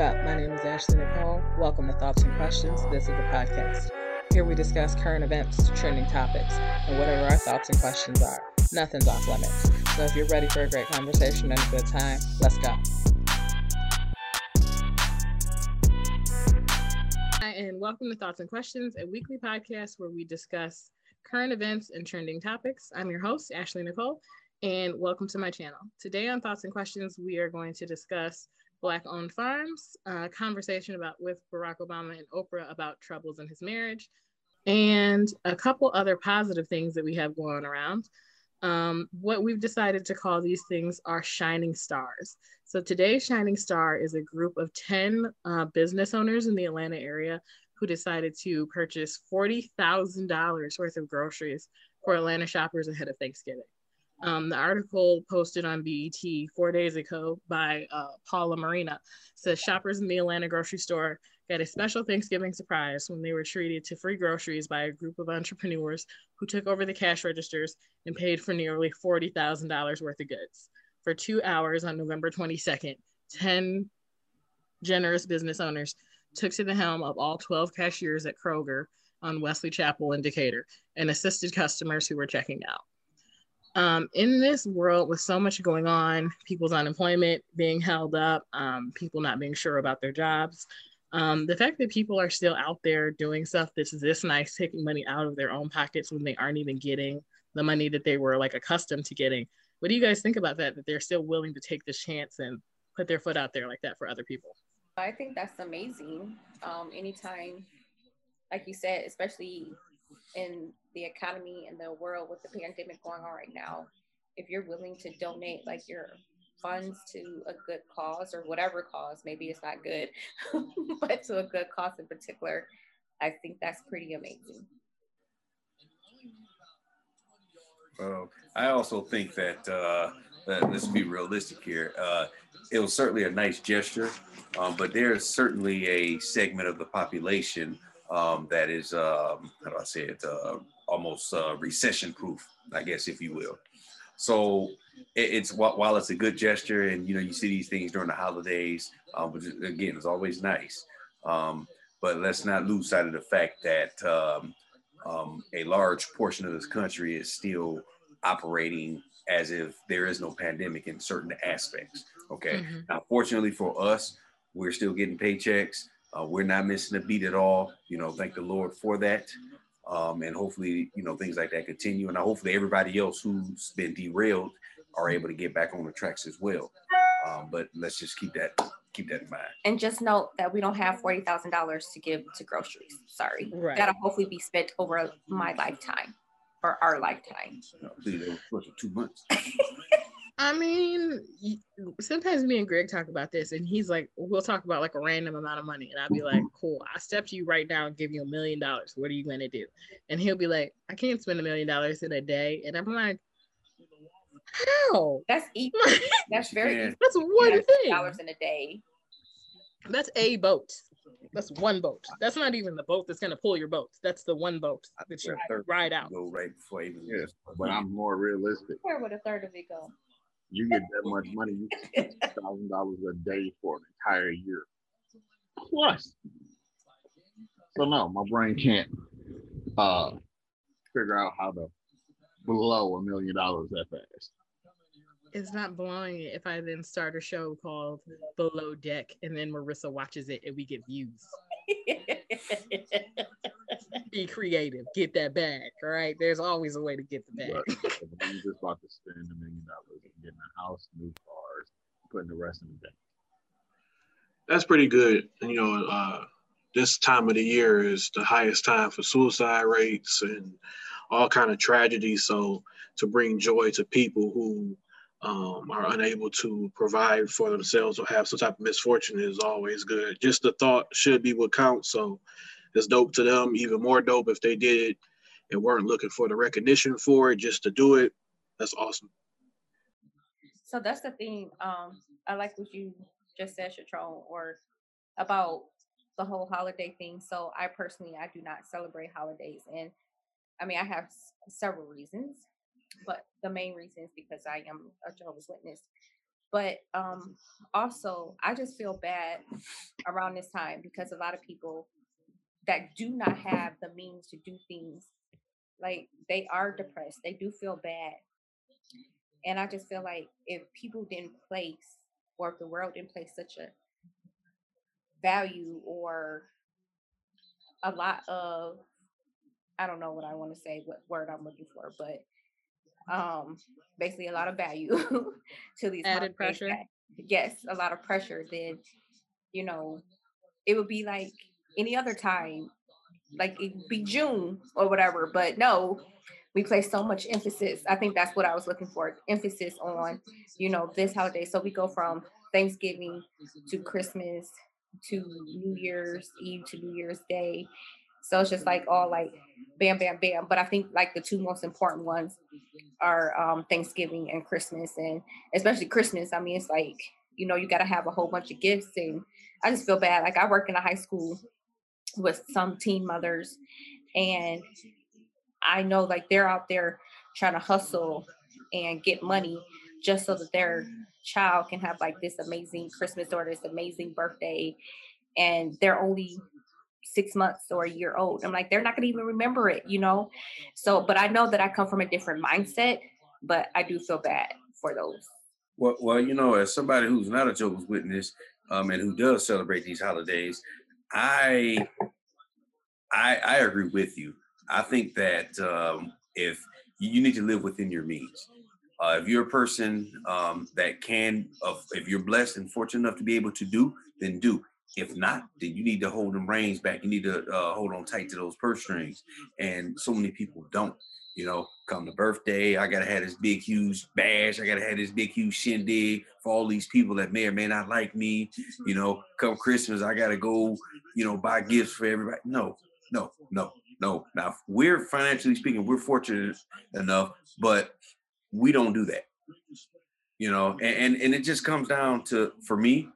up? My name is Ashley Nicole. Welcome to Thoughts and Questions. This is a podcast. Here we discuss current events, trending topics, and whatever our thoughts and questions are. Nothing's off limits. So if you're ready for a great conversation and a good time, let's go. Hi, and welcome to Thoughts and Questions, a weekly podcast where we discuss current events and trending topics. I'm your host, Ashley Nicole, and welcome to my channel. Today on Thoughts and Questions, we are going to discuss Black owned farms, a conversation about with Barack Obama and Oprah about troubles in his marriage, and a couple other positive things that we have going around. Um, what we've decided to call these things are shining stars. So today's shining star is a group of 10 uh, business owners in the Atlanta area who decided to purchase $40,000 worth of groceries for Atlanta shoppers ahead of Thanksgiving. Um, the article posted on BET four days ago by uh, Paula Marina says shoppers in the Atlanta grocery store got a special Thanksgiving surprise when they were treated to free groceries by a group of entrepreneurs who took over the cash registers and paid for nearly $40,000 worth of goods. For two hours on November 22nd, 10 generous business owners took to the helm of all 12 cashiers at Kroger on Wesley Chapel in Decatur and assisted customers who were checking out um, in this world with so much going on, people's unemployment being held up, um, people not being sure about their jobs, um, the fact that people are still out there doing stuff that's this nice, taking money out of their own pockets when they aren't even getting the money that they were like accustomed to getting. What do you guys think about that? That they're still willing to take the chance and put their foot out there like that for other people? I think that's amazing. Um, anytime, like you said, especially in the economy and the world with the pandemic going on right now, if you're willing to donate like your funds to a good cause or whatever cause, maybe it's not good, but to a good cause in particular, I think that's pretty amazing. Well, I also think that, uh, let's be realistic here. Uh, it was certainly a nice gesture, um, but there's certainly a segment of the population um, that is, um, how do I say it, uh, almost uh, recession proof, I guess, if you will. So it, it's while it's a good gesture, and you know you see these things during the holidays, um, which again is always nice. Um, but let's not lose sight of the fact that um, um, a large portion of this country is still operating as if there is no pandemic in certain aspects. Okay. Mm-hmm. Now, fortunately for us, we're still getting paychecks. Uh, we're not missing a beat at all. You know, thank the Lord for that. Um, and hopefully, you know, things like that continue. And hopefully, everybody else who's been derailed are able to get back on the tracks as well. Um, but let's just keep that keep that in mind. And just note that we don't have forty thousand dollars to give to groceries. Sorry, right. that'll hopefully be spent over my lifetime or our lifetime. No, two months. I mean, sometimes me and Greg talk about this, and he's like, we'll talk about like a random amount of money, and I'll be mm-hmm. like, cool, I step to you right now and give you a million dollars. What are you going to do? And he'll be like, I can't spend a million dollars in a day. And I'm like, how? That's easy. That's very easy. That's one thing. Dollars in a day. That's a boat. That's one boat. That's not even the boat that's gonna pull your boat. That's the one boat that you ride out. Go right before even. Yes, but I'm more realistic. Where would a third of it go? You get that much money, you thousand dollars a day for an entire year. Plus. So no, my brain can't uh figure out how to blow a million dollars that fast. It's not blowing it if I then start a show called Below Deck and then Marissa watches it and we get views. Be creative, get that bag. All right, there's always a way to get the bag. I'm just about to spend a million dollars and getting a house, new cars, putting the rest in the bank. That's pretty good. And, you know, uh, this time of the year is the highest time for suicide rates and all kind of tragedies. So to bring joy to people who um, are unable to provide for themselves or have some type of misfortune is always good. Just the thought should be what counts. So it's dope to them. Even more dope if they did it and weren't looking for the recognition for it, just to do it. That's awesome. So that's the thing. Um, I like what you just said, Shatron, or about the whole holiday thing. So I personally, I do not celebrate holidays, and I mean, I have s- several reasons, but the main reason is because I am a Jehovah's Witness. But um, also, I just feel bad around this time because a lot of people that do not have the means to do things like they are depressed, they do feel bad. And I just feel like if people didn't place or if the world didn't place such a value or a lot of I don't know what I want to say, what word I'm looking for, but um basically a lot of value to these added pressure. That, yes, a lot of pressure, then you know, it would be like any other time. Like it'd be June or whatever. But no, we place so much emphasis. I think that's what I was looking for. Emphasis on, you know, this holiday. So we go from Thanksgiving to Christmas to New Year's Eve to New Year's Day. So it's just like all like bam, bam, bam. But I think like the two most important ones are um, Thanksgiving and Christmas, and especially Christmas. I mean, it's like you know you got to have a whole bunch of gifts, and I just feel bad. Like I work in a high school with some teen mothers, and I know like they're out there trying to hustle and get money just so that their child can have like this amazing Christmas or this amazing birthday, and they're only six months or a year old. I'm like, they're not gonna even remember it, you know? So, but I know that I come from a different mindset, but I do feel bad for those. Well, well, you know, as somebody who's not a Jehovah's Witness um, and who does celebrate these holidays, I, I, I agree with you. I think that um, if you need to live within your means, uh, if you're a person um, that can, of if you're blessed and fortunate enough to be able to do, then do. If not, then you need to hold them reins back. You need to uh, hold on tight to those purse strings. And so many people don't. You know, come to birthday, I gotta have this big huge bash. I gotta have this big huge shindig for all these people that may or may not like me. You know, come Christmas, I gotta go. You know, buy gifts for everybody. No, no, no, no. Now we're financially speaking, we're fortunate enough, but we don't do that. You know, and, and, and it just comes down to for me,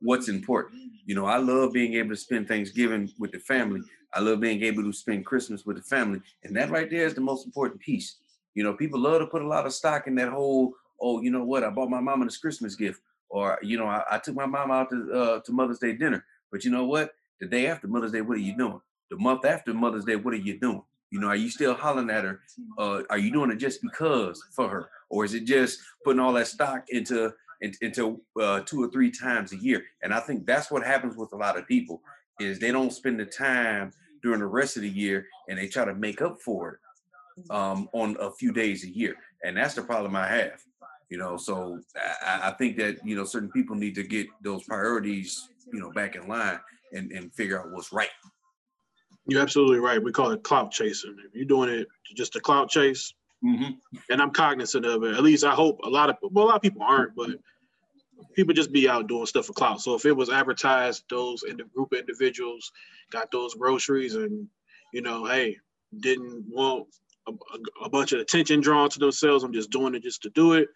what's important. You know, I love being able to spend Thanksgiving with the family. I love being able to spend Christmas with the family. And that right there is the most important piece. You know, people love to put a lot of stock in that whole, oh, you know what, I bought my mama this Christmas gift. Or, you know, I, I took my mom out to, uh, to Mother's Day dinner. But you know what? The day after Mother's Day, what are you doing? The month after Mother's Day, what are you doing? You know, are you still hollering at her? Uh, are you doing it just because for her? Or is it just putting all that stock into into uh, two or three times a year. And I think that's what happens with a lot of people is they don't spend the time during the rest of the year and they try to make up for it um, on a few days a year. And that's the problem I have. You know, so I, I think that you know certain people need to get those priorities, you know, back in line and, and figure out what's right. You're absolutely right. We call it clout chasing. If you're doing it just a clout chase, mm-hmm. and I'm cognizant of it. At least I hope a lot of well, a lot of people aren't, but people just be out doing stuff for clout. So if it was advertised, those in the group of individuals got those groceries, and you know, hey, didn't want a, a, bunch of attention drawn to themselves. I'm just doing it just to do it.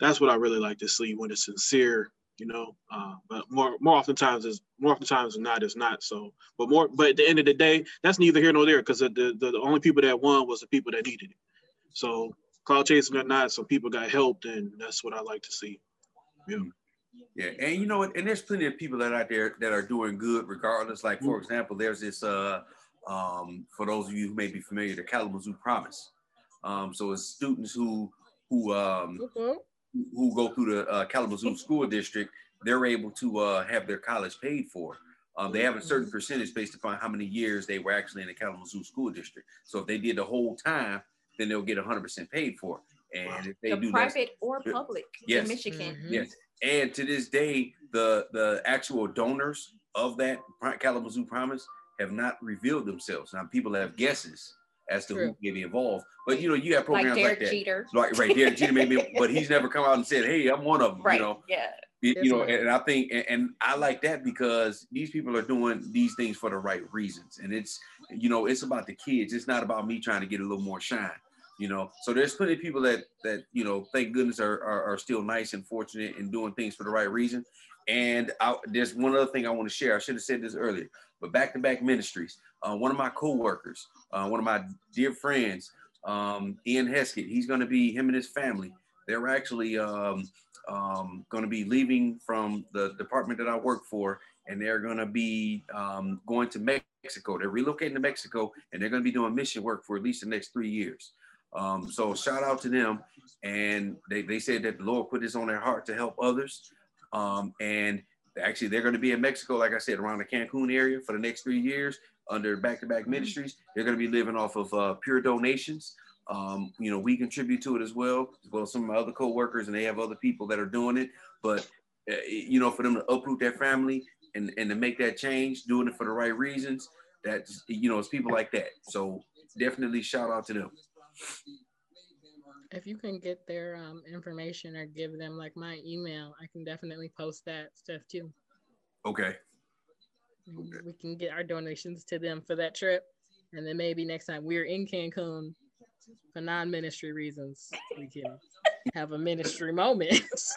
That's what I really like to see when it's sincere, you know. Uh, but more more oftentimes is more oftentimes than not, it's not. So, but more, but at the end of the day, that's neither here nor there because the, the the only people that won was the people that needed it. So, clout chasing or not, some people got helped, and that's what I like to see. Yeah. Yeah, and you know, and there's plenty of people that out there that are doing good regardless. Like for mm-hmm. example, there's this uh, um, for those of you who may be familiar, the Kalamazoo Promise. Um, so it's students who who um, mm-hmm. who go through the uh, Kalamazoo School District. They're able to uh, have their college paid for. Um, they have a certain mm-hmm. percentage based upon how many years they were actually in the Kalamazoo School District. So if they did the whole time, then they'll get 100% paid for. And if they the do private or public yes. in Michigan. Mm-hmm. Yes. And to this day, the the actual donors of that Kalamazoo Promise have not revealed themselves. Now people have guesses as to True. who may be involved. But you know, you have programs like, Derek like that. Jeter. Like right, Derek Jeter maybe, but he's never come out and said, "Hey, I'm one of them." Right. You know. Yeah. You, you know, and, I think, and, and I like that because these people are doing these things for the right reasons, and it's, you know, it's about the kids. It's not about me trying to get a little more shine you know so there's plenty of people that that you know thank goodness are, are, are still nice and fortunate and doing things for the right reason and I, there's one other thing i want to share i should have said this earlier but back to back ministries uh, one of my co-workers uh, one of my dear friends um, ian Heskitt he's going to be him and his family they're actually um, um, going to be leaving from the department that I work for, and they're going to be um, going to Mexico. They're relocating to Mexico, and they're going to be doing mission work for at least the next three years. Um, so shout out to them. And they, they said that the Lord put this on their heart to help others. Um, and actually, they're going to be in Mexico, like I said, around the Cancun area for the next three years under back to back ministries. They're going to be living off of uh, pure donations. Um, you know, we contribute to it as well, as well as some of my other co-workers, and they have other people that are doing it. But uh, you know, for them to uproot their family and, and to make that change, doing it for the right reasons, that you know, it's people like that. So definitely shout out to them. If you can get their um, information or give them like my email, I can definitely post that stuff too. Okay. okay. We can get our donations to them for that trip. And then maybe next time we're in Cancun for non-ministry reasons, we can have a ministry moment. so,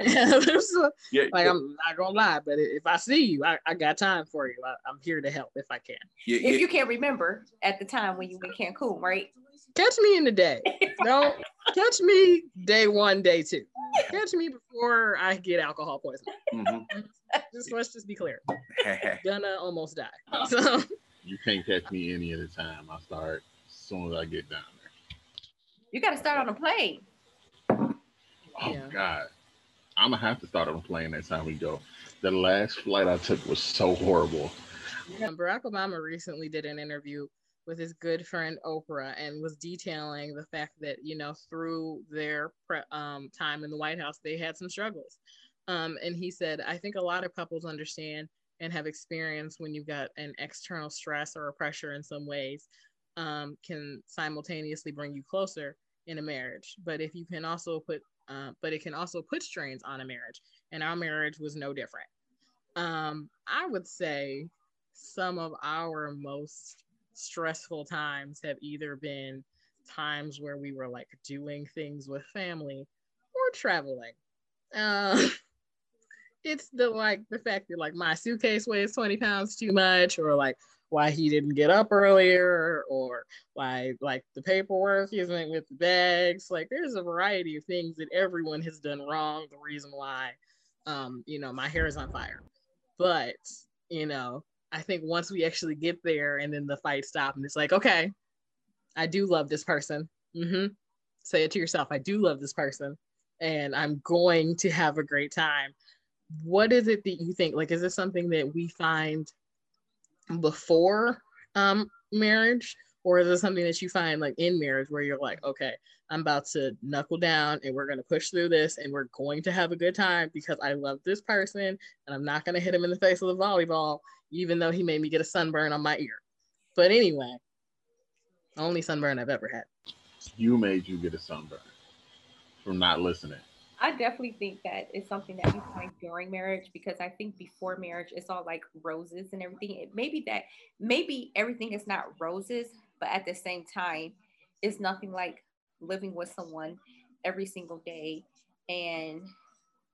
yeah, like I'm not gonna lie, but if I see you, I, I got time for you. I, am here to help if I can. Yeah, if you can't remember at the time when you went Cancun, right? Catch me in the day. Don't catch me day one, day two. Catch me before I get alcohol poisoning. Mm-hmm. Just let's just be clear. Gonna almost die. So you can't catch me any of the time. I start as soon as I get down there. You got to start on a plane. Oh yeah. God, I'm gonna have to start on a plane next time we go. The last flight I took was so horrible. Yeah, Barack Obama recently did an interview with his good friend Oprah and was detailing the fact that you know through their pre- um, time in the White House they had some struggles, um, and he said I think a lot of couples understand and have experienced when you've got an external stress or a pressure in some ways um, can simultaneously bring you closer in a marriage, but if you can also put uh, but it can also put strains on a marriage, and our marriage was no different. Um, I would say some of our most stressful times have either been times where we were like doing things with family or traveling. Uh, it's the like the fact that like my suitcase weighs 20 pounds too much, or like why he didn't get up earlier, or why like the paperwork isn't with the bags. Like there's a variety of things that everyone has done wrong. The reason why, um, you know, my hair is on fire. But you know, I think once we actually get there and then the fight stop and it's like, okay, I do love this person. Mm-hmm. Say it to yourself. I do love this person and I'm going to have a great time. What is it that you think? Like, is this something that we find before um, marriage? Or is it something that you find like in marriage where you're like, okay, I'm about to knuckle down and we're going to push through this and we're going to have a good time because I love this person and I'm not going to hit him in the face with a volleyball even though he made me get a sunburn on my ear. But anyway, only sunburn I've ever had. You made you get a sunburn from not listening. I definitely think that it's something that you find during marriage because I think before marriage it's all like roses and everything. It maybe that maybe everything is not roses, but at the same time, it's nothing like living with someone every single day and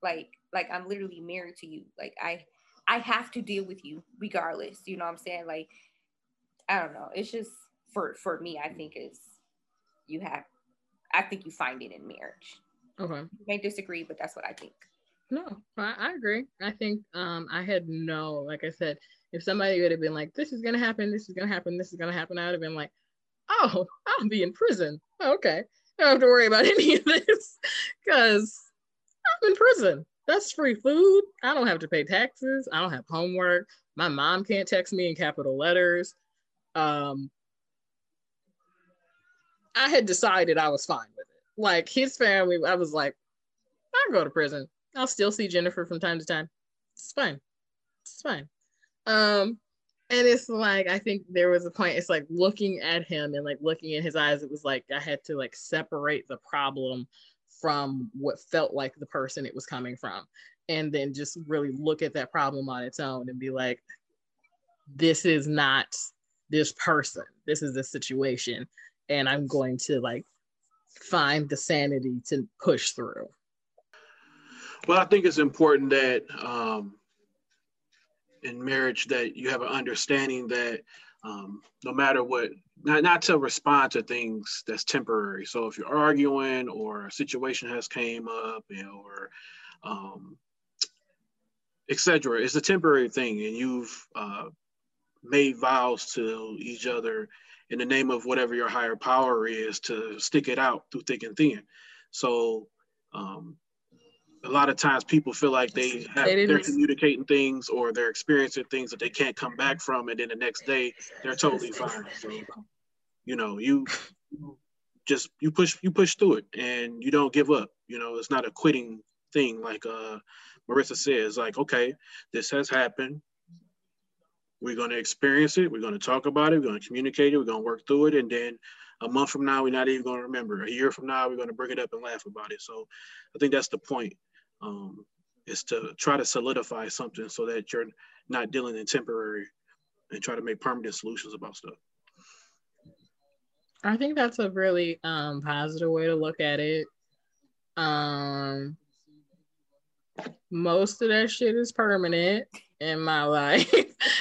like like I'm literally married to you. Like I I have to deal with you regardless. You know what I'm saying? Like, I don't know. It's just for for me, I think is you have I think you find it in marriage. Okay. You may disagree, but that's what I think. No, I, I agree. I think um I had no, like I said, if somebody would have been like, This is gonna happen, this is gonna happen, this is gonna happen, I would have been like, Oh, I'll be in prison. okay. I don't have to worry about any of this because I'm in prison. That's free food. I don't have to pay taxes. I don't have homework. My mom can't text me in capital letters. Um, I had decided I was fine with it. Like his family, I was like, I'll go to prison. I'll still see Jennifer from time to time. It's fine. It's fine. Um, and it's like I think there was a point. It's like looking at him and like looking in his eyes. It was like I had to like separate the problem from what felt like the person it was coming from and then just really look at that problem on its own and be like this is not this person. This is the situation and i'm going to like find the sanity to push through. Well i think it's important that um in marriage that you have an understanding that um, no matter what, not, not to respond to things that's temporary. So if you're arguing or a situation has came up, you know, or um, etc., it's a temporary thing, and you've uh, made vows to each other in the name of whatever your higher power is to stick it out through thick and thin. So um, a lot of times people feel like they have they are communicating things or they're experiencing things that they can't come back from and then the next day they're totally fine. So you know you just you push you push through it and you don't give up. You know it's not a quitting thing like uh marissa says like okay this has happened. We're going to experience it. We're going to talk about it. We're going to communicate it. We're going to work through it. And then a month from now we're not even going to remember. A year from now we're going to bring it up and laugh about it. So i think that's the point um, is to try to solidify something so that you're not dealing in temporary and try to make permanent solutions about stuff. I think that's a really um, positive way to look at it. Um, most of that shit is permanent in my life.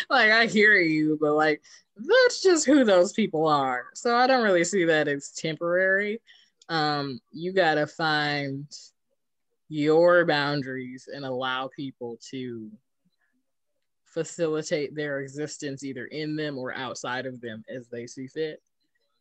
like I hear you, but like that's just who those people are. So I don't really see that as temporary. Um, you gotta find your boundaries and allow people to facilitate their existence either in them or outside of them as they see fit.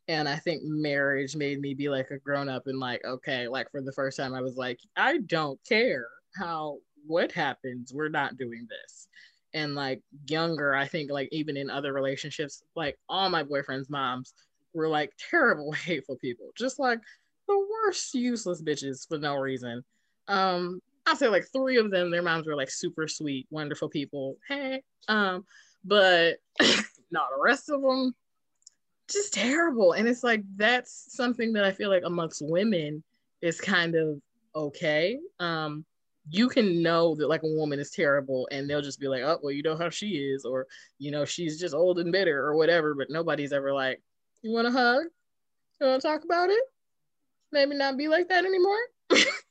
And I think marriage made me be like a grown up and like, okay, like for the first time, I was like, I don't care how what happens, we're not doing this. And like younger, I think like even in other relationships, like all my boyfriend's moms were like terrible, hateful people, just like the worst useless bitches for no reason um, I'll say like three of them, their moms were like super sweet, wonderful people. Hey, um, but not the rest of them, just terrible. And it's like that's something that I feel like amongst women is kind of okay. Um, you can know that like a woman is terrible and they'll just be like, oh, well, you know how she is, or you know, she's just old and bitter or whatever, but nobody's ever like, you want a hug? You want to talk about it? Maybe not be like that anymore.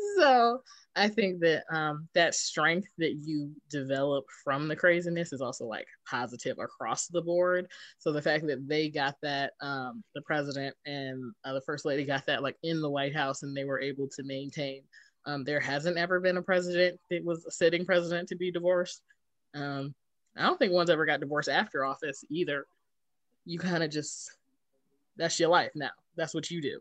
so I think that um, that strength that you develop from the craziness is also like positive across the board. So the fact that they got that, um, the president and uh, the first lady got that like in the White House, and they were able to maintain. Um, there hasn't ever been a president that was a sitting president to be divorced. Um, I don't think one's ever got divorced after office either. You kind of just that's your life now. That's what you do.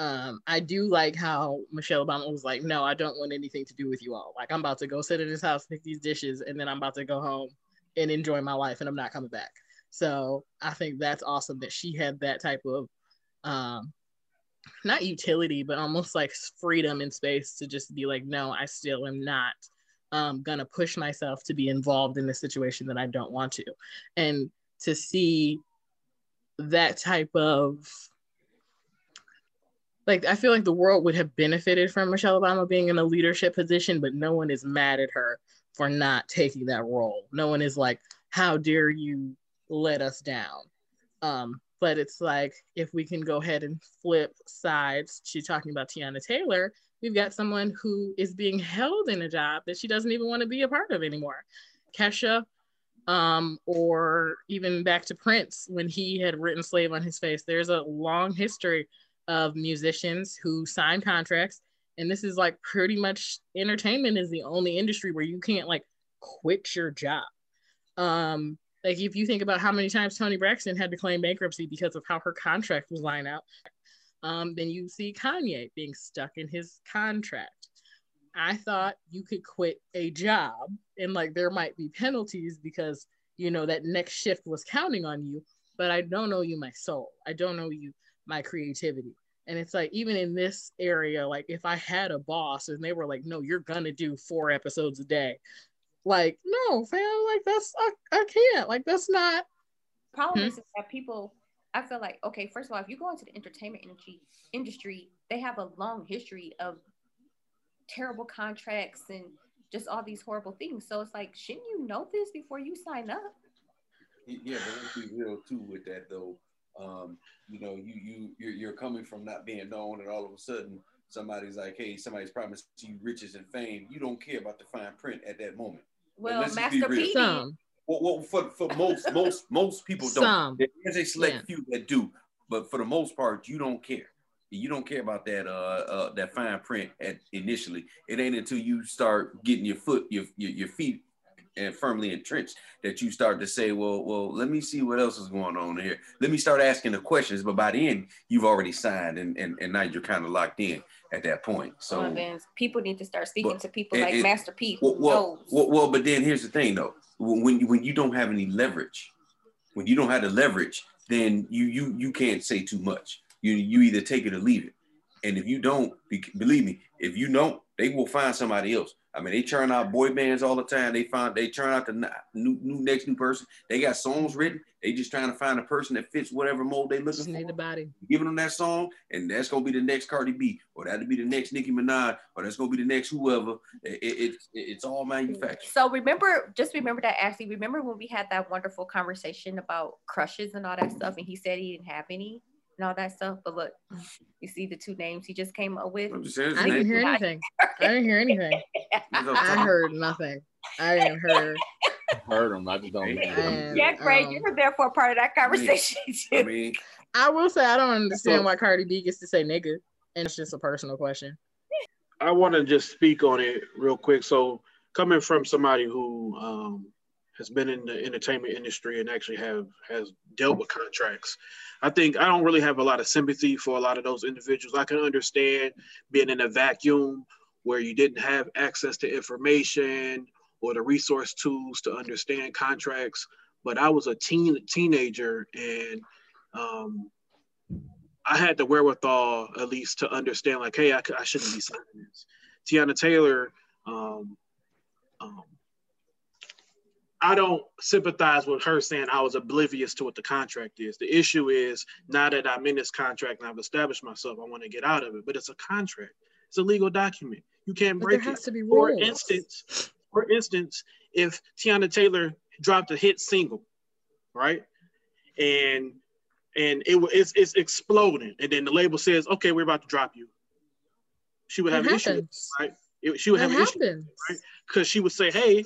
Um, I do like how Michelle Obama was like, no, I don't want anything to do with you all. Like, I'm about to go sit in this house, pick these dishes, and then I'm about to go home and enjoy my life, and I'm not coming back. So I think that's awesome that she had that type of, um, not utility, but almost like freedom and space to just be like, no, I still am not um, gonna push myself to be involved in a situation that I don't want to. And to see that type of like I feel like the world would have benefited from Michelle Obama being in a leadership position, but no one is mad at her for not taking that role. No one is like, how dare you let us down? Um, but it's like if we can go ahead and flip sides to talking about Teyana Taylor, we've got someone who is being held in a job that she doesn't even want to be a part of anymore. Kesha, um, or even back to Prince when he had written slave on his face. There's a long history of musicians who sign contracts. And this is like pretty much entertainment is the only industry where you can't like quit your job. Um, like if you think about how many times Toni Braxton had to claim bankruptcy because of how her contract was lined out, um, then you see Kanye being stuck in his contract. I thought you could quit a job and like there might be penalties because you know that next shift was counting on you, but I don't know you my soul. I don't know you my creativity. And it's like, even in this area, like if I had a boss and they were like, no, you're gonna do four episodes a day, like, no, fam, like that's, I, I can't, like, that's not. Problem hmm? is that people, I feel like, okay, first of all, if you go into the entertainment industry, industry, they have a long history of terrible contracts and just all these horrible things. So it's like, shouldn't you know this before you sign up? Yeah, but let's be real too with that though. Um, you know, you you you're, you're, coming from not being known, and all of a sudden somebody's like, "Hey, somebody's promised you riches and fame." You don't care about the fine print at that moment. Well, Master P. Well, well, for, for most most most people don't. Some. There's a select Yeah. few that do, but for the most part, you don't care. You don't care about that uh, uh that fine print at initially. It ain't until you start getting your foot your your, your feet and firmly entrenched that you start to say, well, well, let me see what else is going on here. Let me start asking the questions. But by the end, you've already signed, and and, and now you're kind of locked in at that point. So well, then people need to start speaking But- to people and- like and- Master P. well, well, well, well, but then here's the thing though. When when you don't have any leverage, when you don't have the leverage, then you you you can't say too much. You you either take it or leave it. And if you don't, believe me, if you don't, they will find somebody else. I mean, they churn out boy bands all the time. They find they churn out the new new next new person. They got songs written. They just trying to find a person that fits whatever mold they Just looking need for the body. giving them that song, and that's gonna be the next Cardi B, or that'll be the next Nicki Minaj, or that's gonna be the next whoever. It, it, it- it's all manufactured. So remember, just remember that Ashley. Remember when we had that wonderful conversation about crushes and all that stuff, and he said he didn't have any and all that stuff. But look, you see the two names he just came up with. I'm saying, I didn't hear anything. I didn't hear anything. I heard nothing. I didn't hear. Heard him. I just don't know. And, Yeah, Craig, um, you were there for a part of that conversation I too. mean, I will say I don't understand So- why Cardi B gets to say nigga, and it's just a personal question. I want to just speak on it real quick. So, coming from somebody who um, has been in the entertainment industry and actually have has dealt with contracts, I think I don't really have a lot of sympathy for a lot of those individuals. I can understand being in a vacuum where you didn't have access to information or the resource tools to understand contracts. But I was a teen teenager and um, I had the wherewithal at least to understand, like, hey, I shouldn't be signing this. Teyana Taylor, um, um, I don't sympathize with her saying I was oblivious to what the contract is. The issue is now that I'm in this contract and I've established myself, I want to get out of it. But it's a contract. It's a legal document. You can't But there break it. has to be For instance, for instance, if Teyana Taylor dropped a hit single, right, and and it it's it's exploding, and then the label says, "Okay, we're about to drop you," she would That have an issue. Right? It- she would That have an issue right? because she would say, "Hey,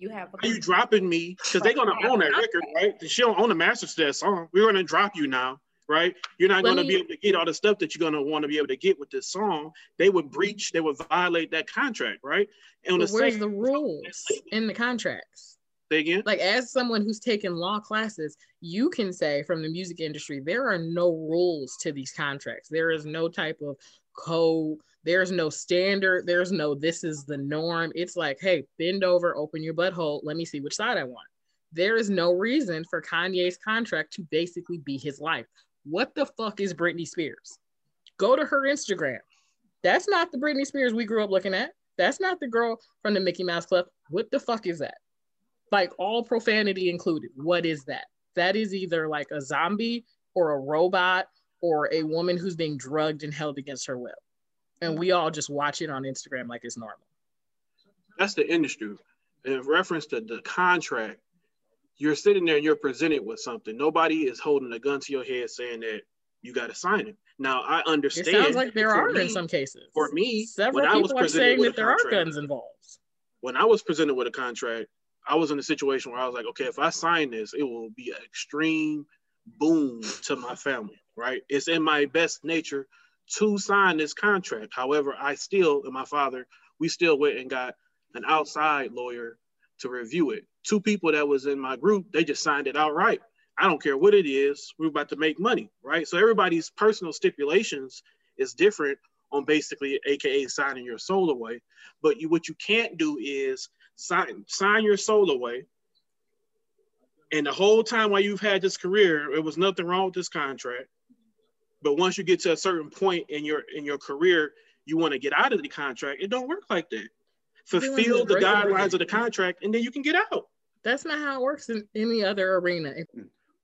You have are you dropping me? Because they're gonna own that record, right? She don't own the masters to that song. We're gonna drop you now, right? You're not Let gonna me- be able to get all the stuff that you're gonna want to be able to get with this song. They would mm-hmm. breach, they would violate that contract, right? And on But the where's same the rules in the contracts? say again, Like, as someone who's taken law classes, you can say from the music industry, there are no rules to these contracts. There is no type of code. There's no standard. There's no this is the norm. It's like, hey, bend over, open your butthole. Let me see which side I want. There is no reason for Kanye's contract to basically be his life. What the fuck is Britney Spears? Go to her Instagram. That's not the Britney Spears we grew up looking at. That's not the girl from the Mickey Mouse Club. What the fuck is that? Like all profanity included. What is that? That is either like a zombie or a robot or a woman who's being drugged and held against her will. And we all just watch it on Instagram like it's normal. that's the industry. In reference to the contract, you're sitting there and you're presented with something. Nobody is holding a gun to your head saying that you got to sign it. Now I understand. It sounds like there are me- in some cases. for me, several when I was people are presented saying that there are contract- guns involved. when I was presented with a contract, I was in a situation where I was like, okay, if I sign this, it will be an extreme boom to my family, right? It's in my best nature to sign this contract. However, I still, and my father, we still went and got an outside lawyer to review it. Two people that was in my group, they just signed it outright. I don't care what it is, we're about to make money, right? So everybody's personal stipulations is different on basically AKA signing your soul away. But you, what you can't do is sign sign your soul away. And the whole time while you've had this career, it was nothing wrong with this contract. But once you get to a certain point in your in your career, you want to get out of the contract. It don't work like that. Fulfill the guidelines of the contract, and then you can get out. That's not how it works in any other arena.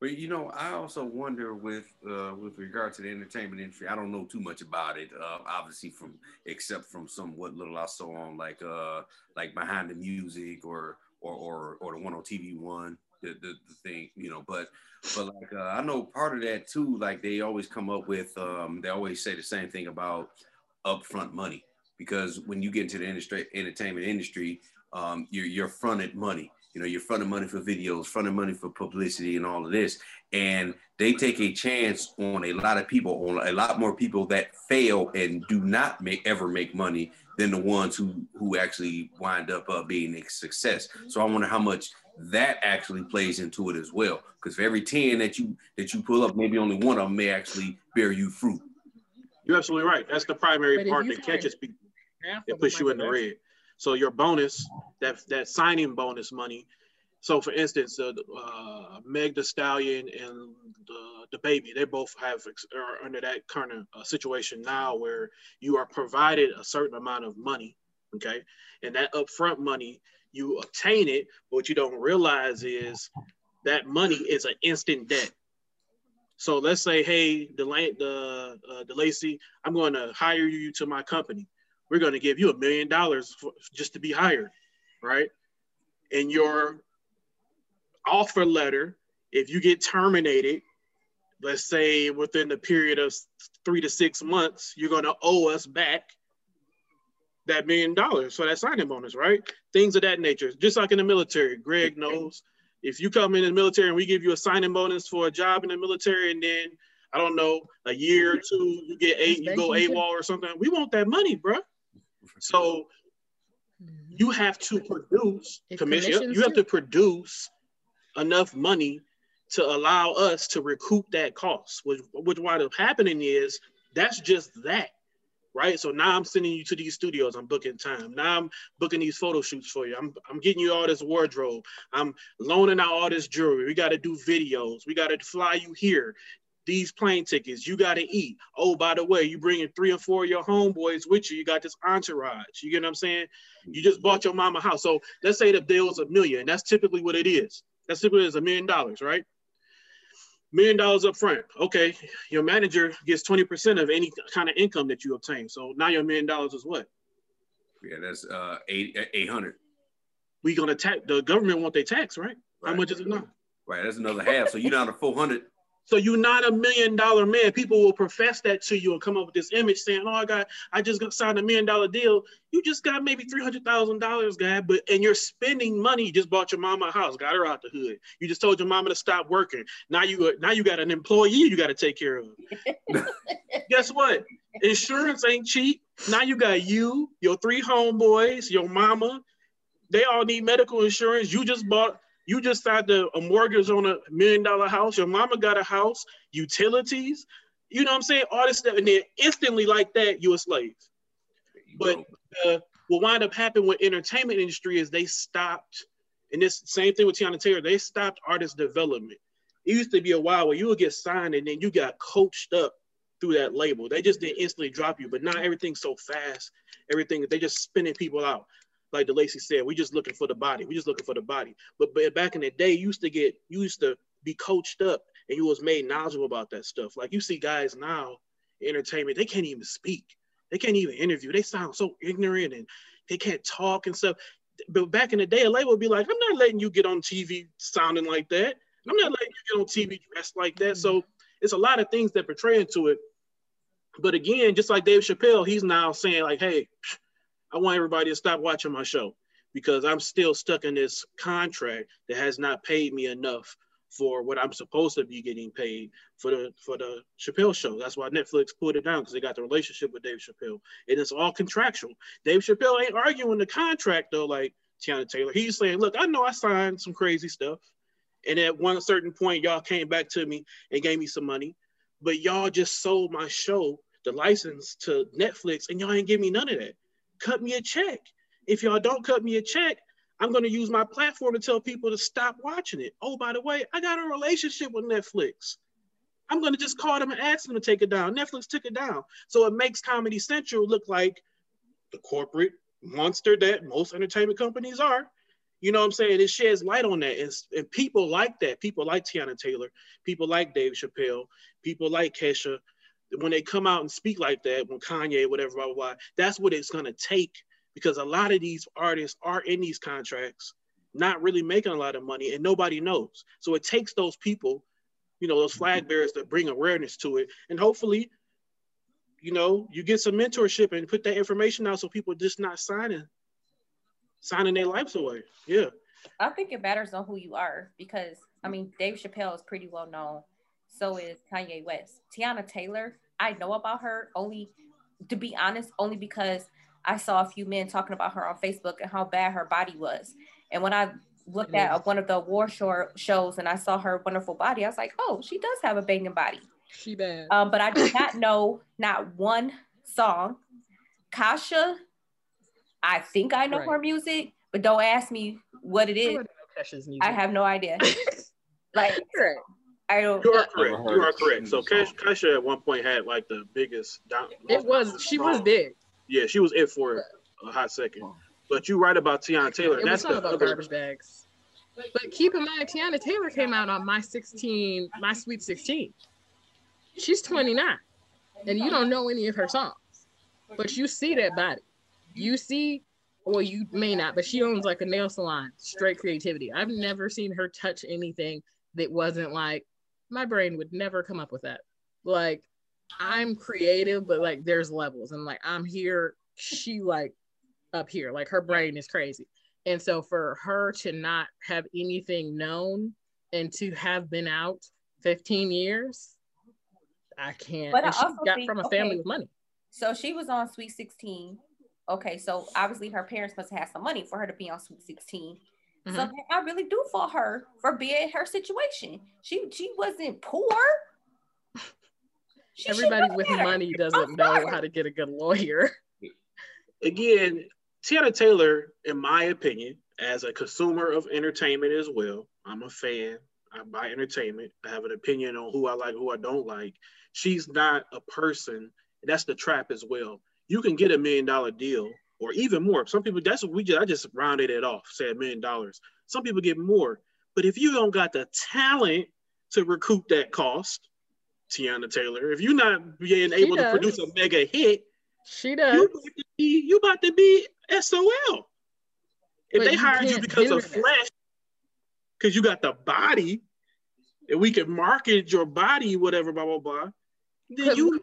But you know, I also wonder with uh, with regard to the entertainment industry. I don't know too much about it, uh, obviously from except from some what little I saw on like uh like behind the music or or or, or the one on TV one the, the the thing you know. But but like uh, I know part of that too. Like they always come up with um they always say the same thing about upfront money because when you get into the industry entertainment industry, um you're you're fronted money You know, you're funding money for videos, funding money for publicity, and all of this, and they take a chance on a lot of people, on a lot more people that fail and do not make ever make money than the ones who who actually wind up uh, being a success. So I wonder how much that actually plays into it as well. Because for every 10 that you that you pull up, maybe only one of them may actually bear you fruit. You're absolutely right. That's the primary but part that catches people. It puts you in the red. So your bonus, that that signing bonus money. So for instance, uh, uh, Meg the Stallion and the, baby, they both have are under that kind of uh, situation now where you are provided a certain amount of money, okay, and that upfront money you obtain it. But what you don't realize is that money is an instant debt. So let's say, hey, the the uh, DeLacy, I'm going to hire you to my company. We're going to give you a million dollars just to be hired, right? And your offer letter, if you get terminated, let's say within the period of three to six months, you're going to owe us back that million dollars for that signing bonus, right? Things of that nature. Just like in the military, Greg knows if you come in the military and we give you a signing bonus for a job in the military, and then I don't know, a year or two, you get eight, you go AWOL or something. We want that money, bro. So mm-hmm. you have to produce commission. You have to produce enough money to allow us to recoup that cost. Which, which what is happening is that's just that right? So now I'm sending you to these studios. I'm booking time. Now I'm booking these photo shoots for you. I'm, I'm getting you all this wardrobe. I'm loaning out all this jewelry. We got to do videos. We got to fly you here. These plane tickets. You got to eat. Oh, by the way, you bringing three or four of your homeboys with you. You got this entourage. You get what I'm saying? You just bought your mama house. So let's say the deal is a million. That's typically what it is. That's typically is a million dollars, right? Million dollars up front. Okay, your manager gets 20% of any kind of income that you obtain. So now your million dollars is what? Yeah, that's uh eight eight hundred. We gonna tax the government want their tax, right? right? How much is it now? Right, that's another half. So you're down to four hundred so you're not a million dollar man. People will profess that to you and come up with this image saying, "Oh, I got, I just got signed a million dollar deal." You just got maybe three hundred thousand dollars, guy, but and you're spending money. You just bought your mama a house, got her out the hood. You just told your mama to stop working. Now you now you got an employee you got to take care of. Guess what? Insurance ain't cheap. Now you got you, your three homeboys, your mama. They all need medical insurance. You just bought you just signed a, a mortgage on a million dollar house. Your mama got a house, utilities. You know what I'm saying? All this stuff, and then instantly like that, you're a slave. But uh, what wind up happening with entertainment industry is they stopped, and this same thing with Teyana Taylor, they stopped artist development. It used to be a while where you would get signed and then you got coached up through that label. They just didn't instantly drop you, but now everything's so fast. Everything they just spinning people out like DeLacy said, we're just looking for the body. We're just looking for the body. But, but back in the day, you used to get, you used to be coached up and you was made knowledgeable about that stuff. Like you see guys now, entertainment, they can't even speak. They can't even interview. They sound so ignorant and they can't talk and stuff. But back in the day, a label would be like, I'm not letting you get on TV sounding like that. I'm not letting you get on TV dressed like that. So it's a lot of things that portray into it. But again, just like Dave Chappelle, he's now saying like, hey, I want everybody to stop watching my show because I'm still stuck in this contract that has not paid me enough for what I'm supposed to be getting paid for the for the Chappelle show. That's why Netflix pulled it down because they got the relationship with Dave Chappelle. And it's all contractual. Dave Chappelle ain't arguing the contract though, like Teyana Taylor. He's saying, look, I know I signed some crazy stuff. And at one certain point, y'all came back to me and gave me some money, but y'all just sold my show, the license to Netflix, and y'all ain't give me none of that cut me a check. If y'all don't cut me a check, I'm going to use my platform to tell people to stop watching it. Oh, by the way, I got a relationship with Netflix. I'm going to just call them and ask them to take it down. Netflix took it down. So it makes Comedy Central look like the corporate monster that most entertainment companies are. You know what I'm saying? It sheds light on that. And, and people like that. People like Teyana Taylor. People like Dave Chappelle. People like Kesha when they come out and speak like that, when Kanye, whatever, blah, blah, blah, that's what it's gonna take because a lot of these artists are in these contracts, not really making a lot of money, and nobody knows. So it takes those people, you know, those flag bearers to bring awareness to it, and hopefully, you know, you get some mentorship and put that information out so people just not signing, signing their lives away. Yeah. I think it matters on who you are because I mean Dave Chappelle is pretty well known. So is Kanye West. Teyana Taylor, I know about her only to be honest, only because I saw a few men talking about her on Facebook and how bad her body was. And when I looked at one of the war show shows and I saw her wonderful body, I was like, oh, she does have a banging body. She bad. Um, but I did not know not one song. Kesha, I think I know Right. her music, but don't ask me what it is. I have no idea. like Right. I don't. You are correct. You are correct. So single Kash, song. Kesha at one point had like the biggest. Down, It was she was big. Yeah, she was it for a hot second. But you right about Teyana Taylor. It That's was the not about other. garbage bags. But keep in mind, Teyana Taylor came out on my 16, my sweet 16. She's 29. And you don't know any of her songs. But you see that body. You see, well, you may not, but she owns like a nail salon, straight creativity. I've never seen her touch anything that wasn't like, my brain would never come up with that. Like, I'm creative, but like there's levels. And like I'm here, she like up here. Like her brain is crazy. And so for her to not have anything known and to have been out 15 years, I can't. But I and she also got think- from a family okay. with money. So she was on Sweet 16. Okay, so obviously her parents must have had some money for her to be on Sweet 16. So Mhm. then I really do for her for being her situation. She she wasn't poor. She Everybody with better. money I'm doesn't know sorry. how to get a good lawyer. Again, Teyana Taylor, in my opinion, as a consumer of entertainment as well, I'm a fan. I buy entertainment. I have an opinion on who I like, who I don't like. She's not a person. That's the trap as well. You can get a million dollar deal or even more. Some people, that's what we just, I just rounded it off, said a million dollars. Some people get more. But if you don't got the talent to recoup that cost, Teyana Taylor, if you're not being She able to produce a mega hit, She you does. about to be you about to be SOL. If But they hired you because of flesh, because you got the body, and we can market your body, whatever, blah blah blah. Then you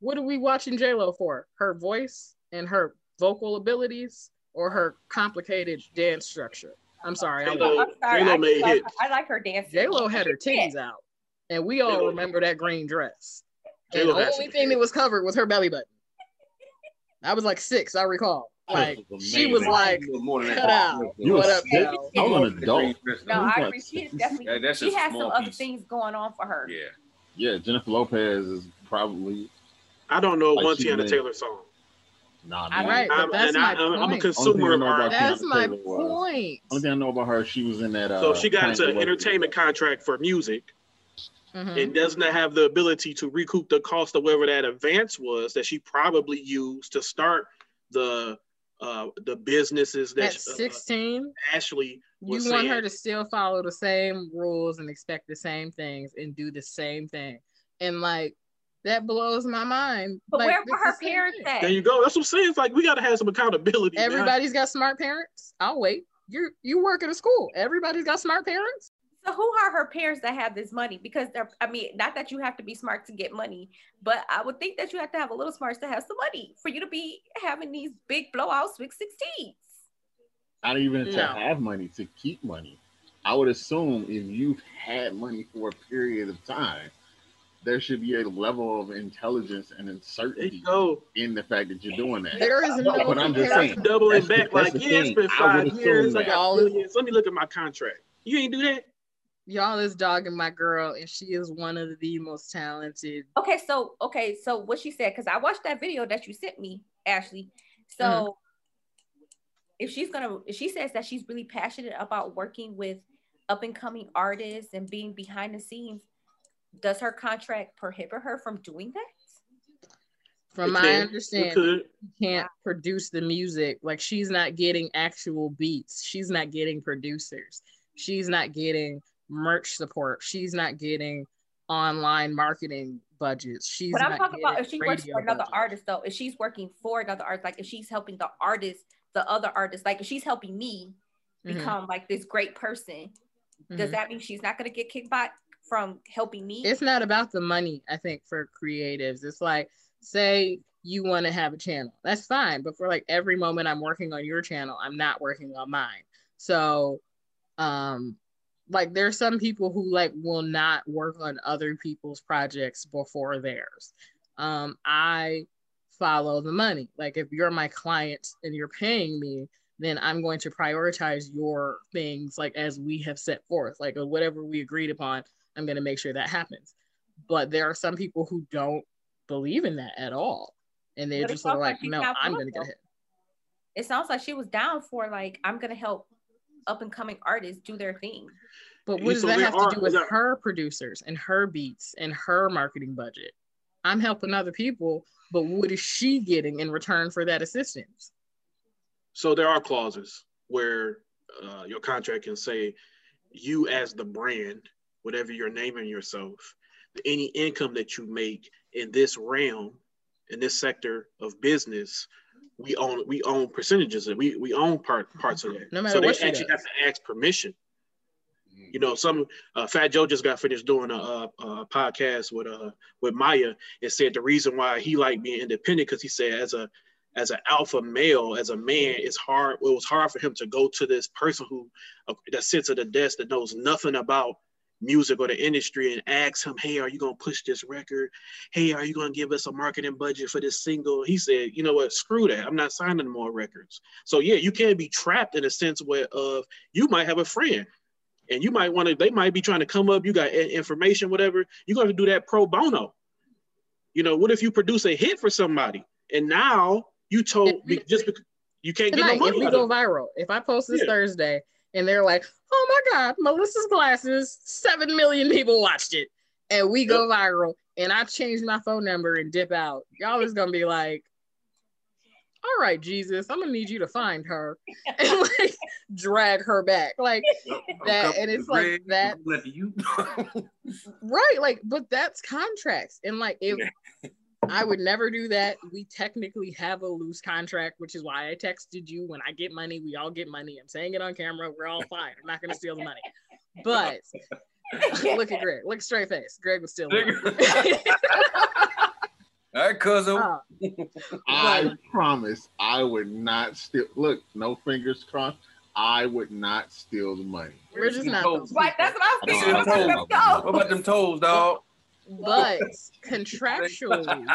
What are we watching J Lo for? Her voice and her vocal abilities, or her complicated dance structure? I'm sorry, I J-Lo- I'm sorry. J-Lo I, made like hits. her, I like her dancing. J Lo had her Yeah. titties out, and we all J-Lo- remember that green dress. And J-Lo the only thing that was covered was her belly button. I was like six, I recall. Like was she was like, more cut out. You what was up, yo? I was an adult. No, I agree. She is definitely. Yeah, that's she just a has some small other things going on for her. Yeah. Yeah, Jennifer Lopez is probably I don't know Like one she Teyana Taylor song. Nah. I man. Right, I'm, that's and my I, I'm a point. consumer of Only thing I know art. about That's my Taylor was- Only thing I know about her, she was in that. Uh, So she got into an West- entertainment contract for music Mhm. and does not have the ability to recoup the cost of whatever that advance was that she probably used to start the uh, the businesses that At uh, 16, Ashley you was want saying. her to still follow the same rules and expect the same things and do the same thing. And like that blows my mind. But like, where were her parents thing. at? There you go. That's what I'm saying. It's like we got to have some accountability. man. Everybody's got smart parents. I'll wait. You you work at a school. Everybody's got smart parents. So who are her parents that have this money? Because they're, I mean, not that you have to be smart to get money, but I would think that you have to have a little smarts to have some money for you to be having these big blowouts with 16s. Not even to have money, to keep money. I would assume if you've had money for a period of time, there should be a level of intelligence and uncertainty go. in the fact that you're doing that. There is no But I'm just saying. Doubling That's the- back like, the yeah, it's thing. been five years. I got Y'all- millions. Let me look at my contract. You ain't do that. Y'all is dogging my girl, and she is one of the most talented. Okay, so okay, so what she said, because I watched that video that you sent me, Ashley. So Mm-hmm. if she's gonna if she says that she's really passionate about working with up and coming artists and being behind the scenes, does her contract prohibit her from doing that? From It my can. Understanding, she can't produce the music. Like she's not getting actual beats. She's not getting producers. She's not getting merch support. She's not getting online marketing budgets. She's But I'm not talking about if she works for another budgets. artist though, if she's working for another artist, like if she's helping the artist, the other artist, like if she's helping me Mhm, become like this great person, does mhm. that mean she's not gonna get kicked back from helping me? It's not about the money, I think, for creatives. It's like, say you want to have a channel. That's fine. But for like every moment I'm working on your channel, I'm not working on mine. So Um, like there's some people who like will not work on other people's projects before theirs. Um, I follow the money. Like if you're my client and you're paying me, then I'm going to prioritize your things like as we have set forth, like whatever we agreed upon. I'm going to make sure that happens. But there are some people who don't believe in that at all, and they're just sort of like, like no, I'm going to get hit. It sounds like she was down for like I'm going to help up and coming artists do their thing. But what does that have to do with her producers and her beats and her marketing budget? I'm helping other people, but what is she getting in return for that assistance? So there are clauses where uh, your contract can say, you as the brand, whatever you're naming yourself, any income that you make in this realm, in this sector of business, we own we own percentages and we we own part parts of that. No matter so what they actually have to ask permission. You know, some uh, Fat Joe just got finished doing a, a, a, podcast with uh with Maya and said the reason why he liked being independent because he said as a as an alpha male, as a man, it's hard. It was hard for him to go to this person who uh, that sits at a desk that knows nothing about music or the industry and ask him, hey, are you going to push this record? Hey, are you going to give us a marketing budget for this single? He said, you know what, screw that. I'm not signing more records. So yeah, you can be trapped in a sense where of you might have a friend and you might want to, they might be trying to come up, you got information, whatever. You're going to do that pro bono. You know, what if you produce a hit for somebody and now you told me just because you can't Tonight, get no money. If we go viral, if I post this yeah. Thursday and they're like, oh my God, Melissa's glasses, 7 million people watched it. And we go yep. viral and I change my phone number and dip out. Y'all is gonna be like, all right, Jesus, I'm gonna need you to find her and like drag her back. Like that, and it's like that. right, like, but that's contracts. And like if I would never do that. We technically have a loose contract, which is why I texted you. When I get money, we all get money. I'm saying it on camera. We're all fine. I'm not going to steal the money. But look at Greg. Look straight face. Greg was still. All right, cousin. Uh, I promise I would not steal. Look, no fingers crossed. I would not steal the money. We're just not. Right, that's what I was thinking. What about them toes, dog? But contractually,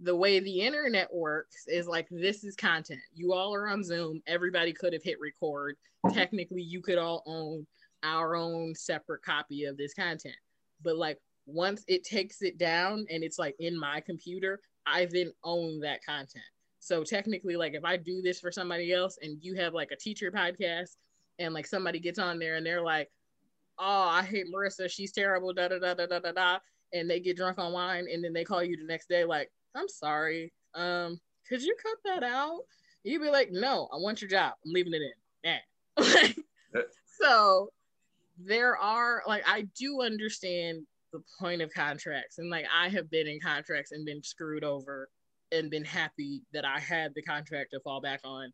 the way the internet works is like this is content. You all are on Zoom. Everybody could have hit record. Technically, you could all own our own separate copy of this content. But like once it takes it down and it's like in my computer, I then own that content. So technically, like if I do this for somebody else and you have like a teacher podcast and like somebody gets on there and they're like, oh, I hate Marissa, she's terrible, da da da da da da da and they get drunk on wine and then they call you the next day like i'm sorry um could you cut that out? You'd be like no i want your job. I'm leaving it in. Yeah so there are like i do understand the point of contracts and like i have been in contracts and been screwed over and been happy that i had the contract to fall back on.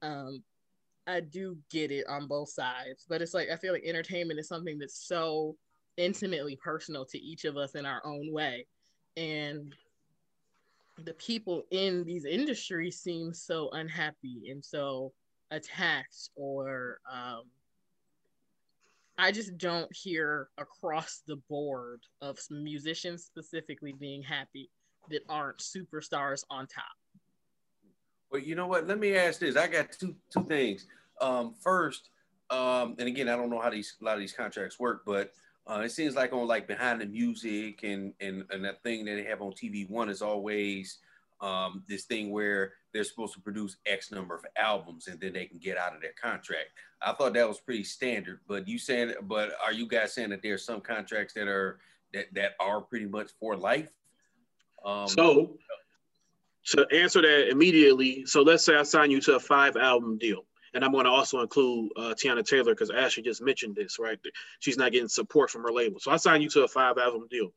Um i do get it on both sides but it's like i feel like entertainment is something that's so intimately personal to each of us in our own way. And the people in these industries seem so unhappy and so attacked or um, I just don't hear across the board of musicians specifically being happy that aren't superstars on top. Well, you know what? Let me ask this. I got two two things. Um, first, um, and again, I don't know how these a lot of these contracts work, but uh, it seems like on like behind the music and and and that thing that they have on TV One is always um, this thing where they're supposed to produce X number of albums and then they can get out of their contract. I thought that was pretty standard. But you saying, but are you guys saying that there's some contracts that are that that are pretty much for life? Um, so to answer that immediately, so let's say I sign you to a five album deal and I'm going to also include uh, Teyana Taylor because Ashley just mentioned this, right? She's not getting support from her label. So I signed you to a five album deal.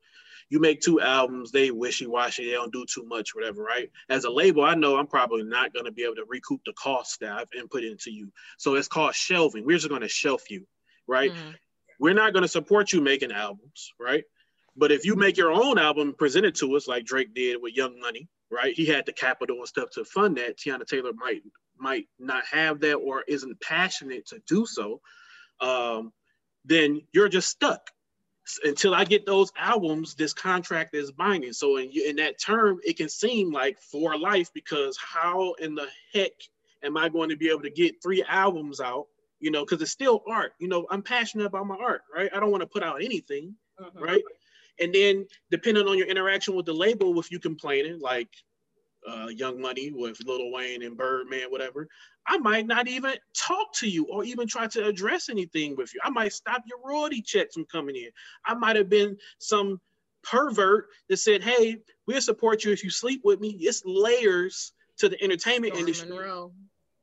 You make two albums, they wishy washy, they don't do too much, whatever, right? As a label, I know I'm probably not going to be able to recoup the cost that I've input into you. So it's called shelving. We're just going to shelf you, right? Mm-hmm. We're not going to support you making albums, right? But if you make your own album presented to us, like Drake did with Young Money, right? He had the capital and stuff to fund that. Teyana Taylor might might not have that or isn't passionate to do so, um, then you're just stuck until I get those albums, this contract is binding. So in, in that term, it can seem like for life because how in the heck am I going to be able to get three albums out? You know, because it's still art. You know, I'm passionate about my art, right? I don't want to put out anything, mm-hmm. right? And then depending on your interaction with the label, with you complaining, like uh, Young Money with Lil Wayne and Birdman, whatever, I might not even talk to you or even try to address anything with you. I might stop your royalty checks from coming in. I might have been some pervert that said, "Hey, we'll support you if you sleep with me." It's layers to the entertainment industry. Monroe,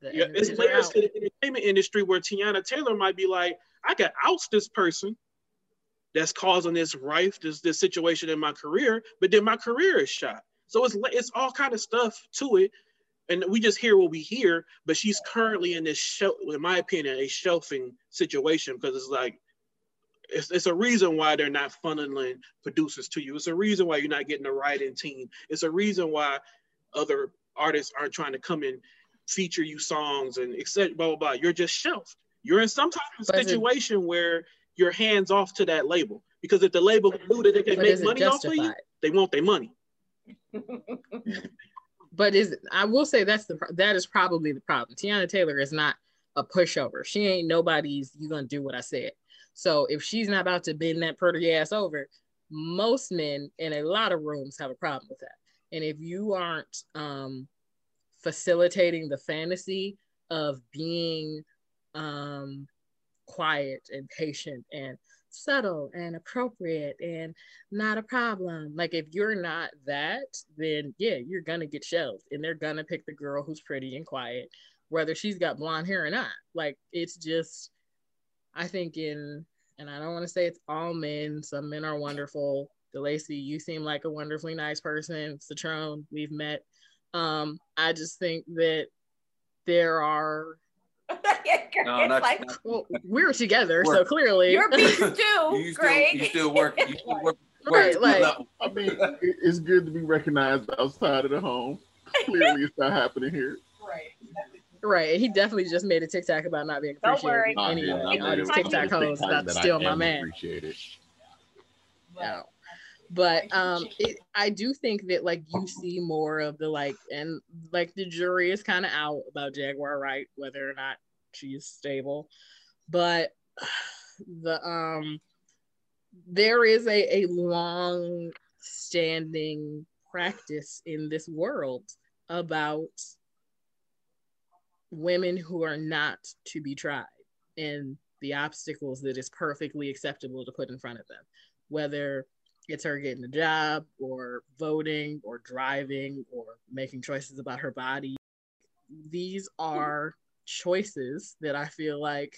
the yeah, it's layers out. to the entertainment industry where Teyana Taylor might be like, "I got outs this person." That's causing this rife, this this situation in my career, but then my career is shot. So it's it's all kind of stuff to it, and we just hear what we hear. But she's currently in this show, in my opinion, a shelving situation because it's like it's, it's a reason why they're not funneling producers to you. It's a reason why you're not getting the writing team. It's a reason why other artists aren't trying to come and feature you songs and etc. Blah blah blah. You're just shelved. You're in some type of situation it, where you're hands off to that label because if the label knew that they can make money off of you, they want their money. But is I will say that's the that is probably the problem. Teyana Taylor is not a pushover. She ain't nobody's. You gonna do what I said. So if she's not about to bend that pretty ass over, most men in a lot of rooms have a problem with that. And if you aren't um, facilitating the fantasy of being um, quiet and patient and subtle and appropriate and not a problem. Like if you're not that, then yeah, you're gonna get shelved and they're gonna pick the girl who's pretty and quiet, whether she's got blonde hair or not. Like it's just I think in and I don't want to say it's all men, some men are wonderful. DeLacy, you seem like a wonderfully nice person. Citrone, we've met. Um, I just think that there are no, not, like, not, well, we were together, work. so clearly you're beast too, you still, Greg. You still work. You still work. Right, like, I mean, it's good to be recognized outside of the home. Clearly, it's not happening here. Right. Right. He definitely just made a TikTok about not being appreciated. Don't worry. Anyway, all these TikTok hoes about to steal my man. Appreciate it. No. But um, it, I do think that like you see more of the like, and like the jury is kind of out about Jaguar Wright whether or not she's stable. But the um there is a, a long standing practice in this world about women who are not to be tried and the obstacles that is perfectly acceptable to put in front of them, whether it's her getting a job or voting or driving or making choices about her body. These are choices that I feel like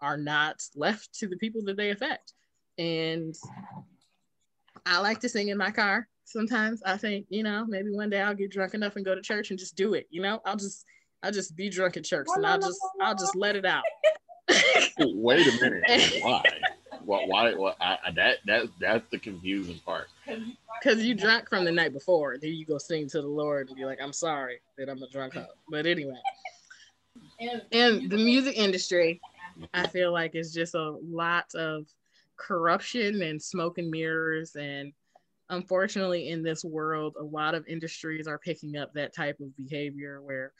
are not left to the people that they affect. And I like to sing in my car. Sometimes I think, you know, maybe one day I'll get drunk enough and go to church and just do it. You know, I'll just I'll just be drunk at church and I'll just I'll just let it out. Wait a minute. Why? Why? Why? why I, that that that's the confusing part. Because you drank from the night before, then you go sing to the Lord and be like, "I'm sorry that I'm a drunk hoe." But anyway, and the music industry, I feel like is just a lot of corruption and smoke and mirrors. And unfortunately, in this world, a lot of industries are picking up that type of behavior where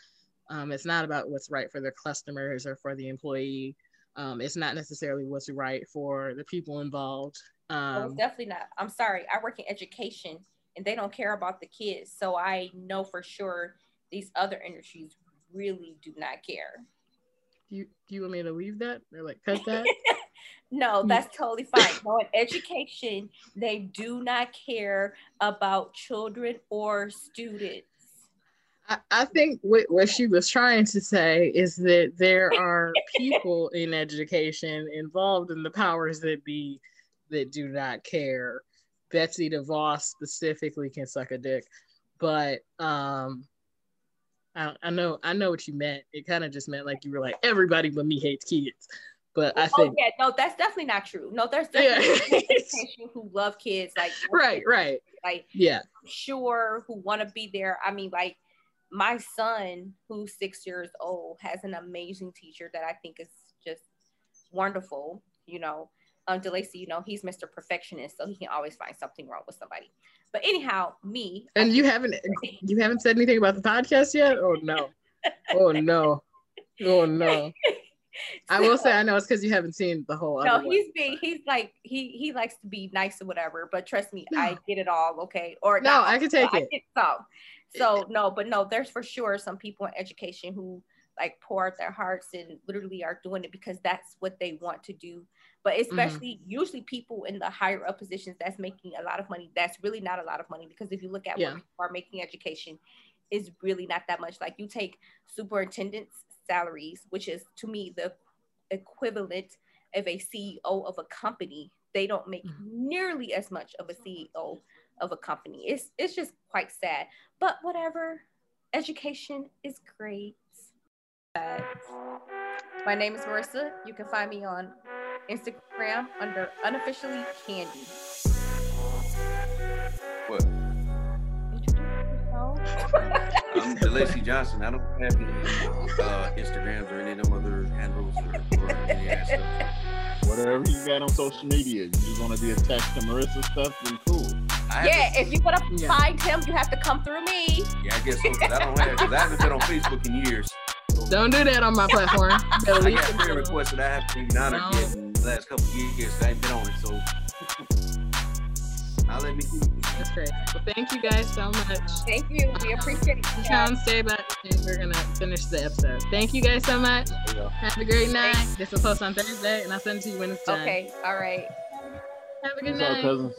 um, it's not about what's right for their customers or for the employee. Um, it's not necessarily what's right for the people involved. Um, definitely not. I'm sorry. I work in education and they don't care about the kids. So I know for sure these other industries really do not care. Do you, do you want me to leave that or like cut that? no, that's totally fine. No, in education, they do not care about children or students. I, I think what, what she was trying to say is that there are people in education involved in the powers that be that do not care. Betsy DeVos specifically can suck a dick, but um, I, I know I know what you meant. It kind of just meant like you were like everybody but me hates kids. But I oh, think yeah, no, that's definitely not true. No, there's definitely yeah. who love kids, like right, right, like yeah, sure, who want to be there. I mean, like my son, who's six years old, has an amazing teacher that I think is just wonderful. You know, um, DeLacy, you know, he's Mr. Perfectionist, so he can always find something wrong with somebody. But anyhow, me. And you haven't you haven't said anything about the podcast yet? Oh no. Oh no. Oh no. I will say I know it's because you haven't seen the whole. No, he's being he's like he he likes to be nice or whatever. But trust me, no. I get it all. Okay, or no, I can take it. So, so no, but no, there's for sure some people in education who like pour out their hearts and literally are doing it because that's what they want to do. But mm-hmm. especially mm-hmm. usually people in the higher up positions that's making a lot of money. That's really not a lot of money because if you look at yeah. what people are making education, is really not that much. Like you take superintendents salaries, which is to me the equivalent of a CEO of a company. They don't make mm-hmm. nearly as much of a CEO of a company. It's it's just quite sad. But whatever. Education is great. Uh, my name is Marissa. You can find me on Instagram under unofficially candy. I'm Johnson. I don't have any uh, Instagrams or any of them other handles or, or any of that stuff. Whatever you got on social media, you just want to be attached to Marissa stuff, then cool. yeah, if you want to yeah. find him, you have to come through me. Yeah, I guess so. Cause I don't have, cause I haven't been on Facebook in years. Don't do that on my platform. I got friend requests that I have to be honored no. in the last couple of years. I ain't been on it, so I'll let me see. That's great. Well, thank you guys so much. Thank you. We appreciate it. Come stay back and we're gonna finish the episode. Thank you guys so much. Have a great night. Thanks. This will post on Thursday and I'll send it to you when it's done. Okay. All right. Have a good What's night. Up, cousins?